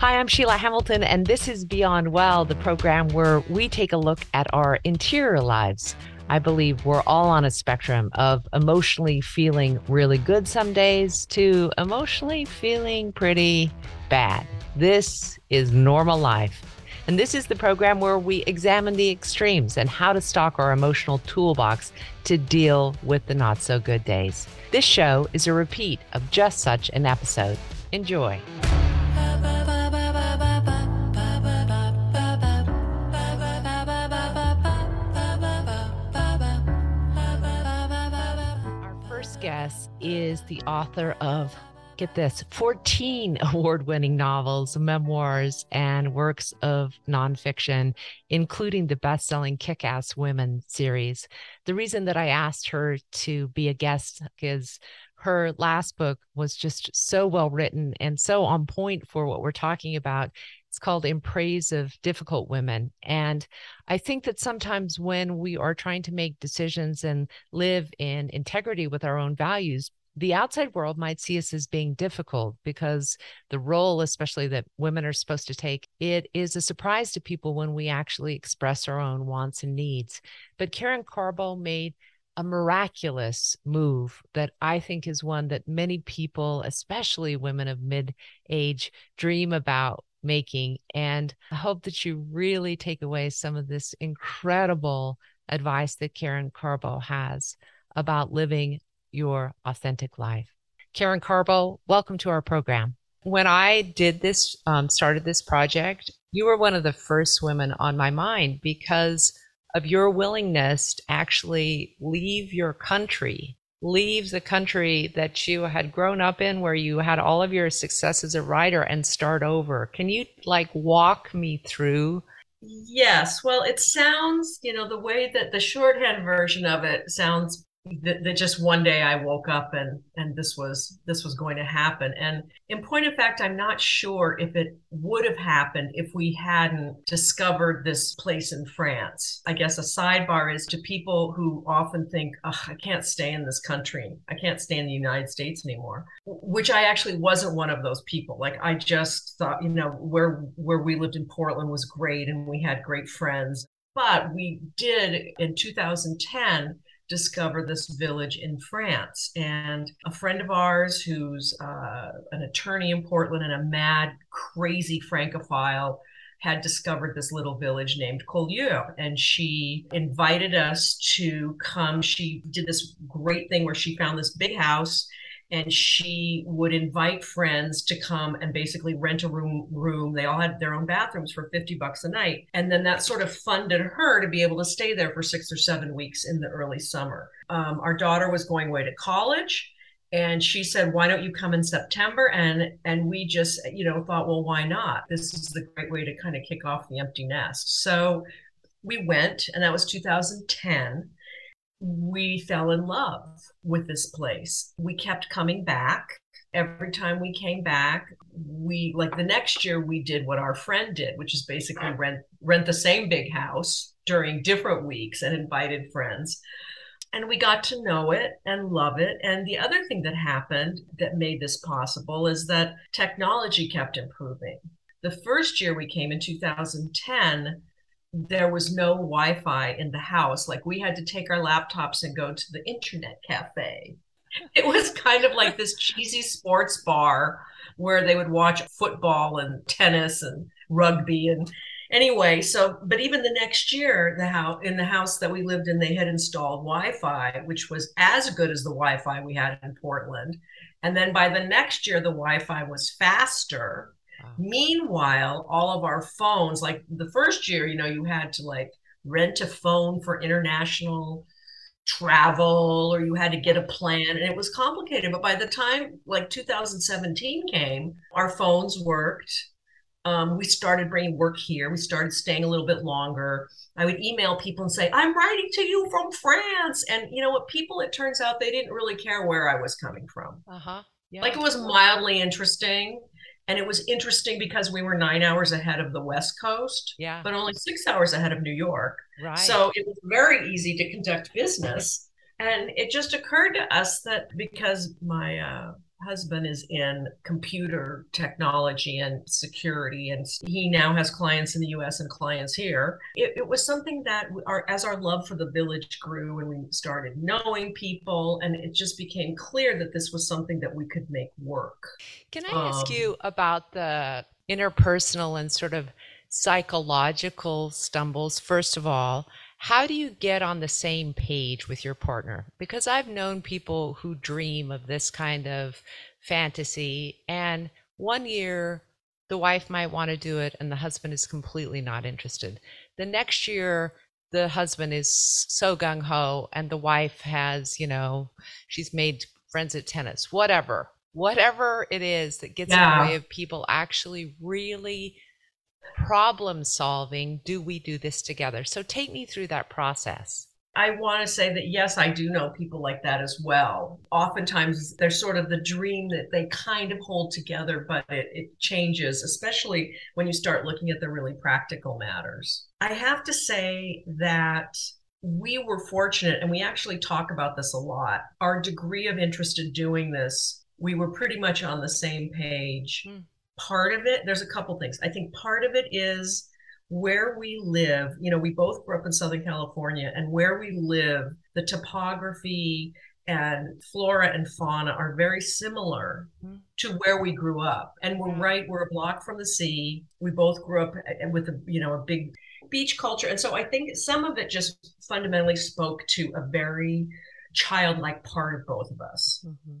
Hi, I'm Sheila Hamilton, and this is Beyond Well, the program where we take a look at our interior lives. I believe we're all on a spectrum of emotionally feeling really good some days to emotionally feeling pretty bad. This is normal life. And this is the program where we examine the extremes and how to stock our emotional toolbox to deal with the not so good days. This show is a repeat of just such an episode. Enjoy. Is the author of get this 14 award winning novels, memoirs, and works of nonfiction, including the best selling Kick Ass Women series. The reason that I asked her to be a guest is her last book was just so well written and so on point for what we're talking about. It's called In Praise of Difficult Women. And I think that sometimes when we are trying to make decisions and live in integrity with our own values, the outside world might see us as being difficult because the role, especially that women are supposed to take, it is a surprise to people when we actually express our own wants and needs. But Karen Karbo made a miraculous move that I think is one that many people, especially women of mid age, dream about making. And I hope that you really take away some of this incredible advice that Karen Karbo has about living your authentic life. Karen Karbo, welcome to our program. When I did this, um, started this project, you were one of the first women on my mind because of your willingness to actually leave your country leave the country that you had grown up in where you had all of your success as a writer and start over. Can you like walk me through? Yes. Well it sounds you know the way that the shorthand version of it sounds that, that just one day I woke up and and this was this was going to happen. And in point of fact, I'm not sure if it would have happened if we hadn't discovered this place in France. I guess a sidebar is to people who often think, I can't stay in this country. I can't stay in the United States anymore. Which I actually wasn't one of those people. Like I just thought, you know, where where we lived in Portland was great and we had great friends. But we did in 2010 discover this village in France. And a friend of ours who's uh, an attorney in Portland and a mad, crazy Francophile had discovered this little village named Collioure. And she invited us to come. She did this great thing where she found this big house and she would invite friends to come and basically rent a room room. They all had their own bathrooms for 50 bucks a night. And then that sort of funded her to be able to stay there for six or seven weeks in the early summer. Um, our daughter was going away to college and she said why don't you come in september? And and we just you know thought well why not? This is the great way to kind of kick off the empty nest. So we went and that was 2010 we fell in love with this place. We kept coming back. Every time we came back, we like the next year we did what our friend did, which is basically rent rent the same big house during different weeks and invited friends. And we got to know it and love it. And the other thing that happened that made this possible is that technology kept improving. The first year we came in 2010, there was no Wi-Fi in the house. Like we had to take our laptops and go to the internet cafe. It was kind of like this cheesy sports bar where they would watch football and tennis and rugby and anyway so but even the next year the house in the house that we lived in they had installed wi-fi which was as good as the wi-fi we had in portland and then by the next year the wi-fi was faster Meanwhile, all of our phones, like the first year, you know, you had to like rent a phone for international travel or you had to get a plan and it was complicated. But by the time like 2017 came, our phones worked. Um, we started bringing work here. We started staying a little bit longer. I would email people and say, I'm writing to you from France. And you know what? People, it turns out they didn't really care where I was coming from. Uh huh. Yeah. Like it was mildly interesting and it was interesting because we were nine hours ahead of the west coast yeah. but only six hours ahead of new york. Right. So it was very easy to conduct business. And it just occurred to us that because my uh, husband is in computer technology and security, and he now has clients in the US and clients here. It, it was something that our, as our love for the village grew and we started knowing people, and it just became clear that this was something that we could make work. Can I ask um, you about the interpersonal and sort of psychological stumbles, first of all? How do you get on the same page with your partner? Because I've known people who dream of this kind of fantasy, and one year the wife might want to do it and the husband is completely not interested. The next year, the husband is so gung ho, and the wife has, you know, she's made friends at tennis, whatever, whatever it is that gets yeah. in the way of people actually really problem solving do we do this together? So take me through that process. I want to say that yes, I do know people like that as well. Oftentimes, there's sort of the dream that they kind of hold together, but it, it, changes, especially when you start looking at the really practical matters. I have to say that we were fortunate, and we actually talk about this a lot. Our degree of interest in doing this, we were pretty much on the same page. Mm part of it, there's a couple things. I think part of it is where we live. You know, we both grew up in Southern California, and where we live, the topography and flora and fauna are very similar mm-hmm. to where we grew up. And we're right, we're a block from the sea. We both grew up eh, with a, you know, a big beach culture. And so I think some of it just fundamentally spoke to a very childlike part of both of us. Mm-hmm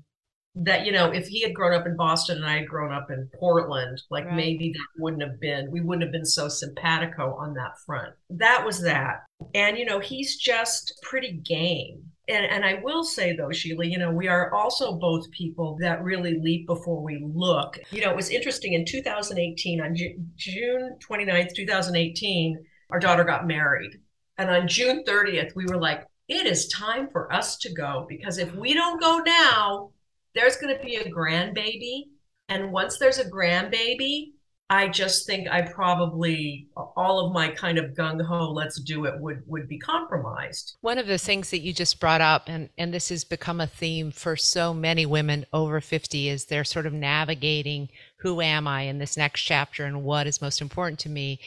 that you know if he had grown up in boston and i had grown up in portland like right. maybe that wouldn't have been we wouldn't have been so simpatico on that front that was that and you know he's just pretty game and, and I will say though, Sheila, you know, we are also both people that really leap before we look. You know, it was interesting in 2018, on Ju- June 29th, 2018, our daughter got married. And on June 30th, we were like, it is time for us to go because if we don't go now, there's going to be a grandbaby. And once there's a grandbaby, I just think I probably all of my kind of gung ho, let's do it would would be compromised. One of the things that you just brought up, and and this has become a theme for so many women over fifty, is they're sort of navigating who am I in this next chapter and what is most important to me,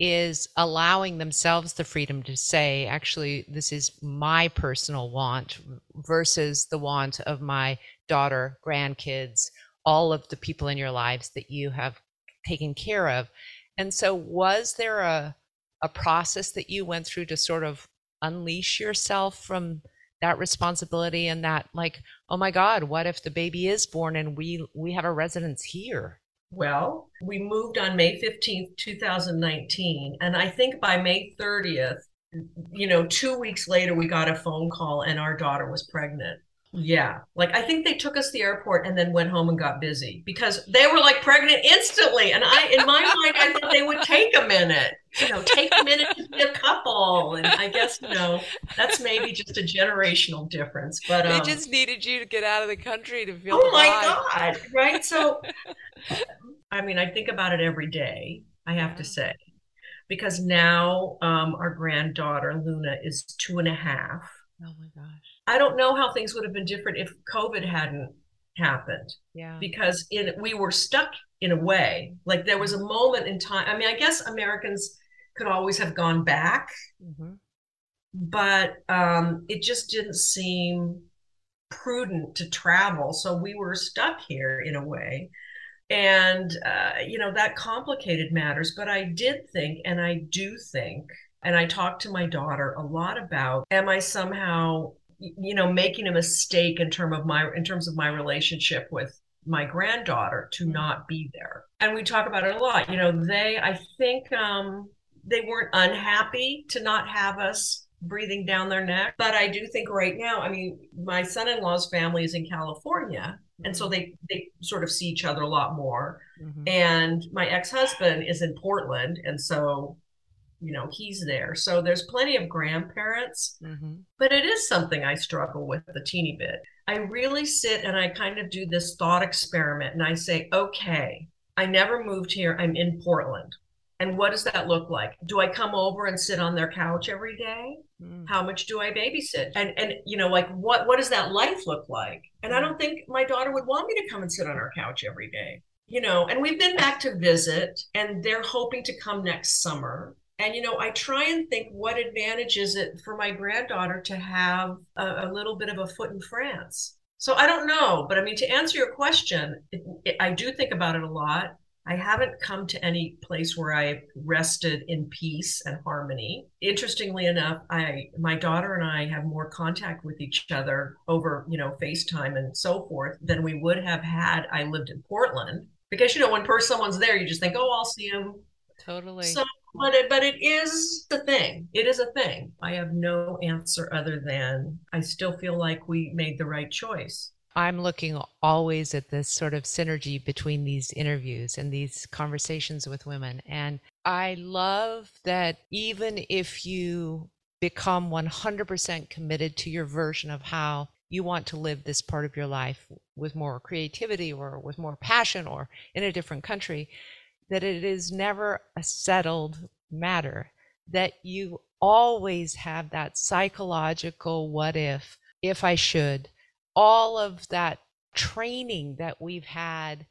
is allowing themselves the freedom to say, actually, this is my personal want versus the want of my daughter, grandkids, all of the people in your lives that you have taken care of. And so, was there a, a process that you went through to sort of unleash yourself from that responsibility and that like oh my god what if the baby is born and we we have a residence here well we moved on may 15th 2019 and i think by may 30th you know two weeks later we got a phone call and our daughter was pregnant yeah. Like I think they took us to the airport and then went home and got busy because they were like pregnant instantly. And I in my mind I thought they would take a minute. You know, take a minute to be a couple. And I guess, you know, that's maybe just a generational difference. But um, they just needed you to get out of the country to feel Oh my God. Right. So I mean, I think about it every day, I have to say. Because now um, our granddaughter Luna is two and a half. Oh my gosh I don't know how things would have been different if COVID hadn't happened. Yeah. Because in we were stuck in a way. Like there was a moment in time. I mean, I guess Americans could always have gone back, mm-hmm. but um, it just didn't seem prudent to travel. So we were stuck here in a way. And, uh, you know, that complicated matters. But I did think, and I do think, and I talked to my daughter a lot about am I somehow you know making a mistake in term of my in terms of my relationship with my granddaughter to mm-hmm. not be there and we talk about it a lot you know they i think um they weren't unhappy to not have us breathing down their neck but i do think right now i mean my son-in-law's family is in california and so mm-hmm. they they sort of see each other a lot more mm-hmm. and my ex-husband is in portland and so you know he's there so there's plenty of grandparents mm-hmm. but it is something i struggle with a teeny bit i really sit and i kind of do this thought experiment and i say okay i never moved here i'm in portland And what does that look like? Do I come over and sit on their couch every day? Mm. How much do I babysit? And and you know, like what what does that life look like? And I don't think my daughter would want me to come and sit on our couch every day. You know, and we've been back to visit and they're hoping to come next summer. And you know, I try and think what advantage is it for my granddaughter to have a, a little bit of a foot in France? So I don't know, but I mean, to answer your question, it, it, I do think about it a lot. I haven't come to any place where I rested in peace and harmony. Interestingly enough, I my daughter and I have more contact with each other over, you know, FaceTime and so forth than we would have had I lived in Portland. Because you know, when per someone's there, you just think, "Oh, I'll see him." Totally. So, but it, but it is the thing. It is a thing. I have no answer other than I still feel like we made the right choice. I'm looking always at this sort of synergy between these interviews and these conversations with women. And I love that even if you become 100% committed to your version of how you want to live this part of your life with more creativity or with more passion or in a different country, that it is never a settled matter, that you always have that psychological what if, if I should, all of that training that we've had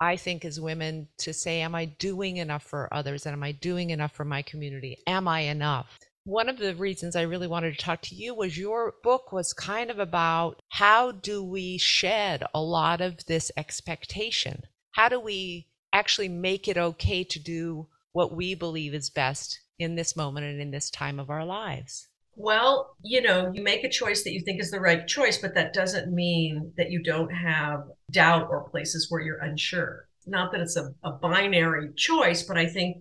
I think as women to say, Am I doing enough for others? And am I doing enough for my community? Am I enough? One of the reasons I really wanted to talk to you was your book was kind of about how do we shed a lot of this expectation? How do we actually make it okay to do what we believe is best in this moment and in this time of our lives? Well, you know, you make a choice that you think is the right choice, but that doesn't mean that you don't have doubt or places where you're unsure. Not that it's a, a binary choice, but I think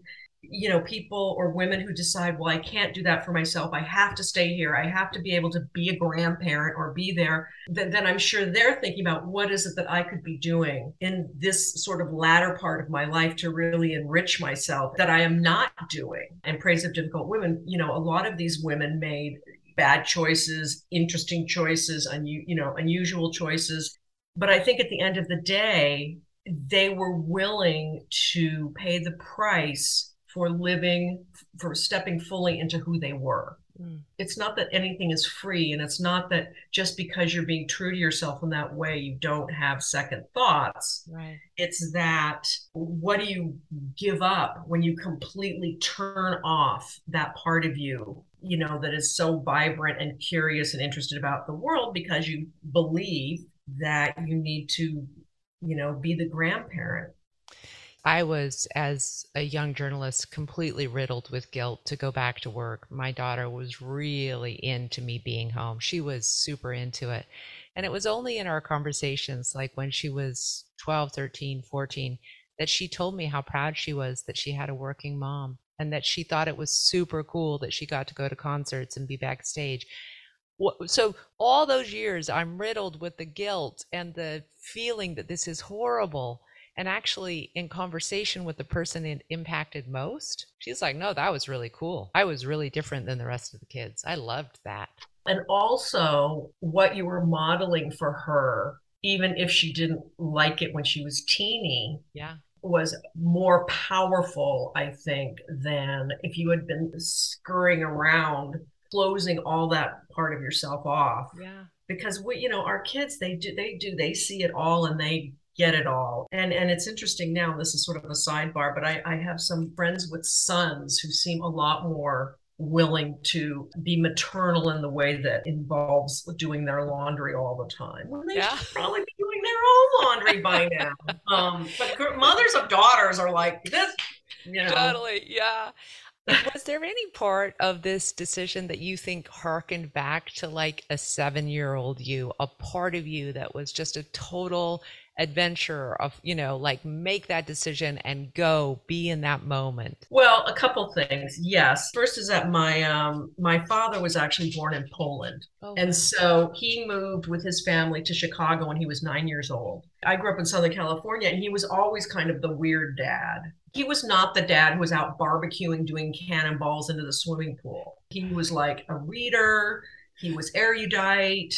you know people or women who decide well i can't do that for myself. I have to stay here. I have to be able to be a grandparent or be there then, then i'm sure they're thinking about what is it that i could be doing in this sort of latter part of my life to really enrich myself that i am not doing? And praise of difficult women you know a lot of these women made bad choices interesting choices unu- you know unusual choices. But i think at the end of the day they were willing to pay the price for living, for stepping fully into who they were. Mm. It's not that anything is free, and it's not that just because you're being true to yourself in that way, you don't have second thoughts. Right. It's that what do you give up when you completely turn off that part of you, you know, that is so vibrant and curious and interested about the world because you believe that you need to, you know, be the grandparent I was, as a young journalist, completely riddled with guilt to go back to work. My daughter was really into me being home. She was super into it. And it was only in our conversations, like when she was 12, 13, 14, that she told me how proud she was that she had a working mom and that she thought it was super cool that she got to go to concerts and be backstage. So, all those years, I'm riddled with the guilt and the feeling that this is horrible and actually in conversation with the person it impacted most she's like no that was really cool. I was really different than the rest of the kids. I loved that. And also what you were modeling for her even if she didn't like it when she was teeny yeah. was more powerful i think than if you had been scurrying around closing all that part of yourself off. Yeah. Because we you know our kids they do they do they see it all and they get it all. And and it's interesting now, this is sort of a sidebar, but I, I have some friends with sons who seem a lot more willing to be maternal in the way that involves doing their laundry all the time. Well, they yeah. should probably be doing their own laundry by now. um, but mothers of daughters are like this, you know. Totally, yeah. was there any part of this decision that you think harkened back to like a seven year old you, a part of you that was just a total adventure of you know like make that decision and go be in that moment? Well a couple things. Yes. First is that my um my father was actually born in poland. Oh. and so he moved with his family to chicago when he was nine years old. I grew up in southern california and he was always kind of the weird dad. He was not the dad who was out barbecuing doing cannonballs into the swimming pool. He was like a reader. He was erudite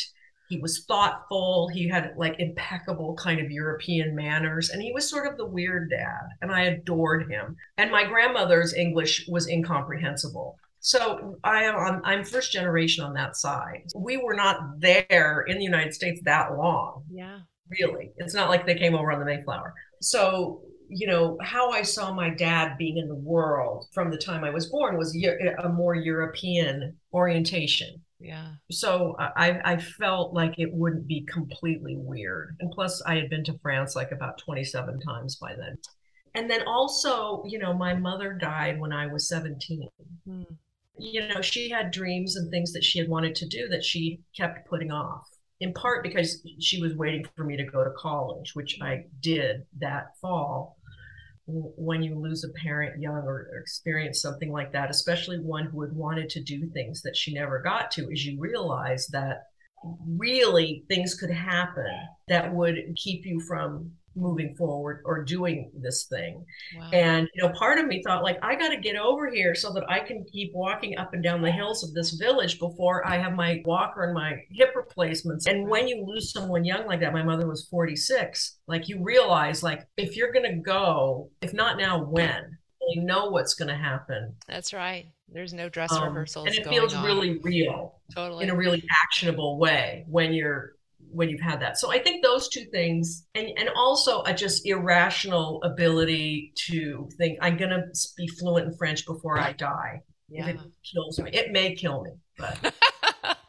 He was thoughtful. He had like impeccable kind of European manners. And he was sort of the weird dad. And I adored him. And my grandmother's English was incomprehensible. So I am on, I'm first generation on that side. We were not there in the United States that long. Yeah. Really. It's not like they came over on the Mayflower. So you know how i saw my dad being in the world from the time i was born was a more european orientation yeah. So i i felt like it wouldn't be completely weird. And plus i had been to france like about 27 times by then. And then also you know my mother died when i was 17 hmm. you know she had dreams and things that she had wanted to do that she kept putting off in part because she was waiting for me to go to college which i did that fall when you lose a parent young or, experience something like that, especially one who had wanted to do things that she never got to, is you realize that really things could happen that would keep you from moving forward or doing this thing. Wow. And you know, part of me thought like I got to get over here so that I can keep walking up and down the hills of this village before I have my walker and my hip replacements. And when you lose someone young like that, my mother was 46, like you realize like if you're going to go, if not now when? You know what's going to happen. That's right. There's no dress um, rehearsals. And it feels on. really real. Totally. In a really actionable way when you're when you've had that. So I think those two things, and and also a just irrational ability to think I'm gonna be fluent in French before I die. Yeah. If it kills me, it may kill me, but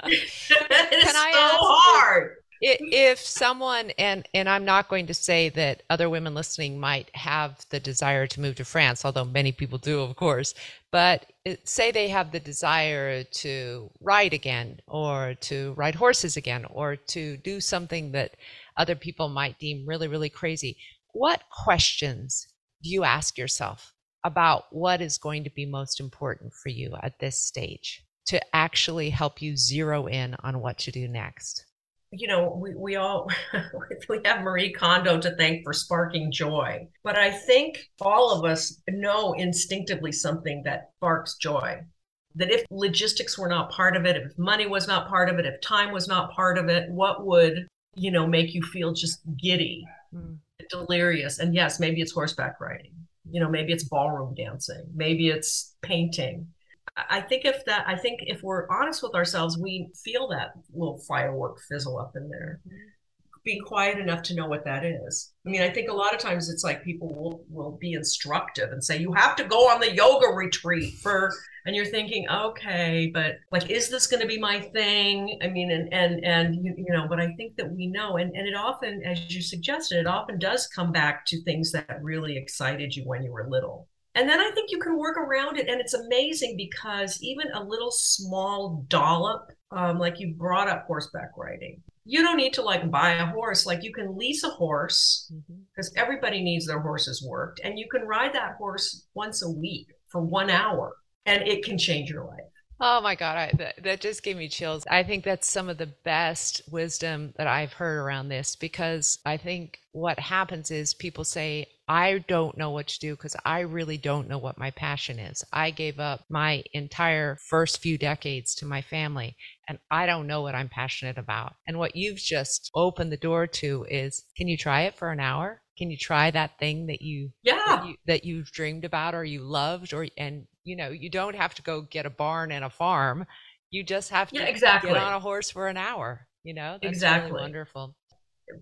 it's Can I so hard if someone and and i'm not going to say that other women listening might have the desire to move to france although many people do of course but it, say they have the desire to ride again or to ride horses again or to do something that other people might deem really really crazy what questions do you ask yourself about what is going to be most important for you at this stage to actually help you zero in on what to do next you know, we, we all we have Marie Kondo to thank for sparking joy. But I think all of us know instinctively something that sparks joy. That if logistics were not part of it, if money was not part of it, if time was not part of it, what would, you know, make you feel just giddy, mm. delirious? And yes, maybe it's horseback riding. You know, maybe it's ballroom dancing. Maybe it's painting I think if that, I think if we're honest with ourselves, we feel that little firework fizzle up in there. Mm-hmm. Being quiet enough to know what that is. I mean, I think a lot of times it's like people will will be instructive and say you have to go on the yoga retreat for, and you're thinking, okay, but like, is this going to be my thing? I mean, and and and you, you know, but I think that we know, and and it often, as you suggested, it often does come back to things that really excited you when you were little and then I think you can work around it. And it's amazing because even a little small dollop, um, like you brought up horseback riding, you don't need to like buy a horse. Like you can lease a horse because mm-hmm. everybody needs their horses worked. And you can ride that horse once a week for one hour and it can change your life. Oh my God, I, that, that just gave me chills. I think that's some of the best wisdom that I've heard around this because I think what happens is people say, I don't know what to do because I really don't know what my passion is. I gave up my entire first few decades to my family and I don't know what I'm passionate about. And what you've just opened the door to is can you try it for an hour? Can you try that thing that you yeah that, you, that you've dreamed about or you loved or and you know you don't have to go get a barn and a farm. You just have to yeah, exactly. get on a horse for an hour. You know, that's exactly really wonderful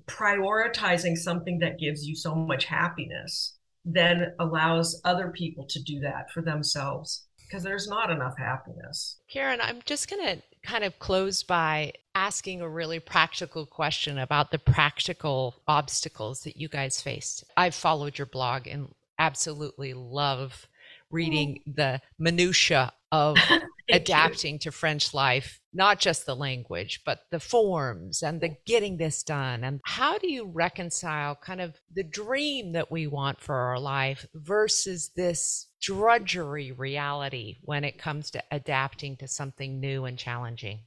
prioritizing something that gives you so much happiness then allows other people to do that for themselves because there's not enough happiness. Karen, I'm just going to kind of close by asking a really practical question about the practical obstacles that you guys faced. I've followed your blog and absolutely love reading mm-hmm. the minutia of adapting you. to French life, not just the language, but the forms and the getting this done. And how do you reconcile kind of the dream that we want for our life versus this drudgery reality when it comes to adapting to something new and challenging?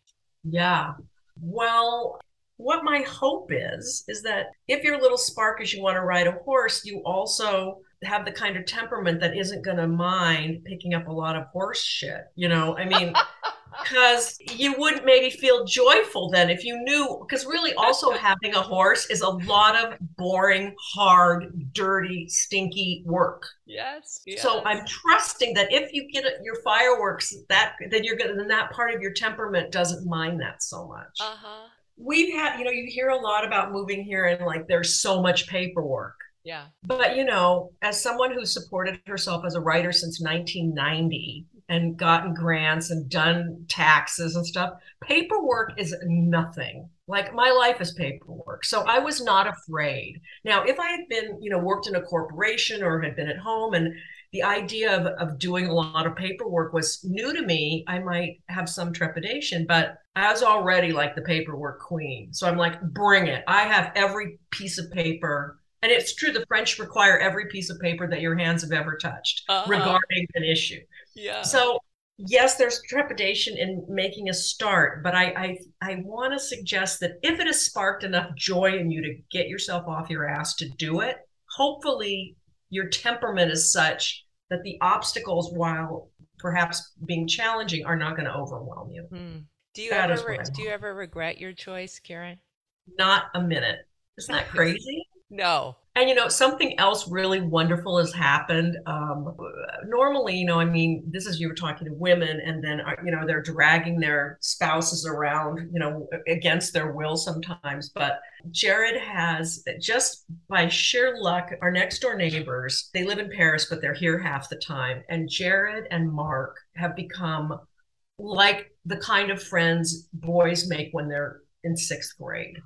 Yeah. Well, what my hope is, is that if your little spark is you want to ride a horse, you also have the kind of temperament that isn't going to mind picking up a lot of horse shit. You know, I mean, because you wouldn't maybe feel joyful then if you knew because really also having a horse is a lot of boring hard dirty stinky work yes, yes. so i'm trusting that if you get your fireworks that then you're gonna then that part of your temperament doesn't mind that so much uh-huh we've had you know you hear a lot about moving here and like there's so much paperwork yeah but you know as someone who supported herself as a writer since 1990 and gotten grants and done taxes and stuff paperwork is nothing like my life is paperwork so i was not afraid now if i had been you know worked in a corporation or had been at home and the idea of, of doing a lot of paperwork was new to me i might have some trepidation but I was already like the paperwork queen. So I'm like, bring it. I have every piece of paper. And it's true, the French require every piece of paper that your hands have ever touched Uh-huh. regarding an issue. yeah So yes, there's trepidation in making a start, but I I, I want to suggest that if it has sparked enough joy in you to get yourself off your ass to do it, hopefully your temperament is such that the obstacles, while perhaps being challenging, are not going to overwhelm you. Hmm. do you That ever re- what I do you ever regret your choice karen Not a minute. Isn't that crazy? No And you know, something else really wonderful has happened. Um, normally, you know, I mean, this is you were talking to women, and then uh, you know they're dragging their spouses around, you know, against their will sometimes. But Jared has just by sheer luck, our next door neighbors. They live in Paris, but they're here half the time. And Jared and Mark have become like the kind of friends boys make when they're in sixth grade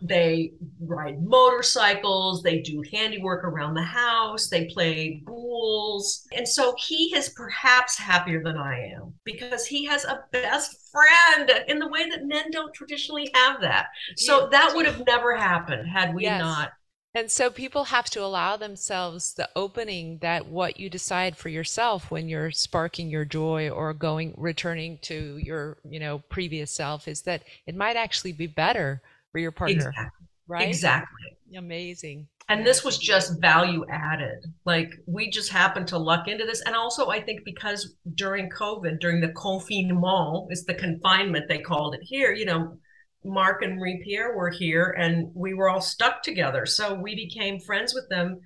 they ride motorcycles, they do handiwork around the house, they play bowls. And so he is perhaps happier than I am because he has a best friend in the way that men don't traditionally have that. So that would have never happened had we Yes. not. And so people have to allow themselves the opening that what you decide for yourself when you're sparking your joy or going returning to your, you know, previous self is that it might actually be better for your partner, Exactly. right? Exactly. Amazing. And this was just value added. Like we just happened to luck into this. And also, I think because during COVID, during the confinement, is the confinement they called it here, you know, Mark and Marie Pierre were here and we were all stuck together. So we became friends with them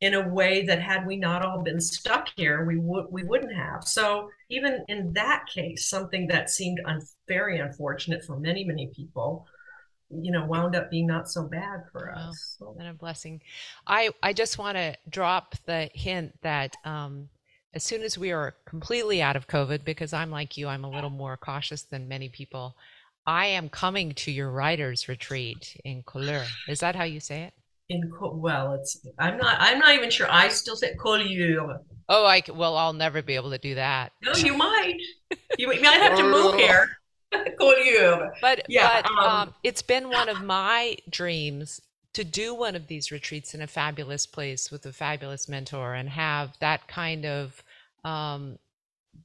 in a way that had we not all been stuck here, we would we wouldn't have. So even in that case, something that seemed un- very unfortunate for many, many people, you know, wound up being not so bad for Wow. us. So. And a blessing. I, I just want to drop the hint that um, as soon as we are completely out of COVID, because I'm like you, I'm a little more cautious than many people. I am coming to your writers retreat in Couleur. Is that how you say it? in co- well it's i'm not i'm not even sure i still say collier Oh, i well, I'll never be able to do that. no you might you might have to move here collier But Yeah, but um, um, it's been one of my dreams to do one of these retreats in a fabulous place with a fabulous mentor and have that kind of um,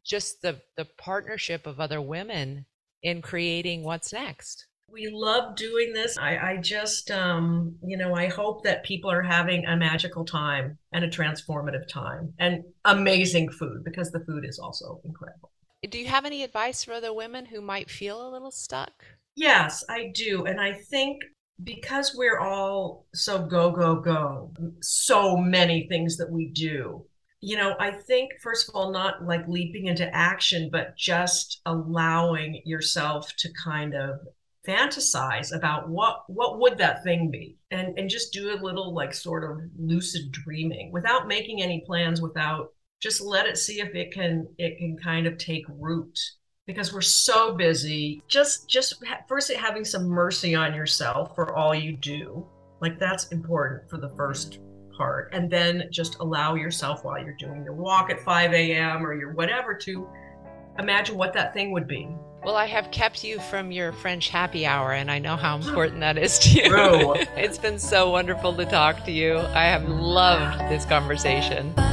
just the the partnership of other women in creating what's next. we love doing this. I i just um you know i hope that people are having a magical time and a transformative time and amazing food because the food is also incredible Do you have any advice for other women who might feel a little stuck? Yes, I do. And I think because we're all so go, go, go, so many things that we do, you know, I think, first of all, not like leaping into action, but just allowing yourself to kind of fantasize about what what would that thing be and and just do a little like sort of lucid dreaming without making any plans without just let it see if it can it can kind of take root because we're so busy just just ha- first having some mercy on yourself for all you do like that's important for the first part and then just allow yourself while you're doing your walk at 5 a.m or your whatever to imagine what that thing would be Well, I have kept you from your French happy hour, and I know how important that is to you. It's been so wonderful to talk to you. I have loved this conversation. ba ba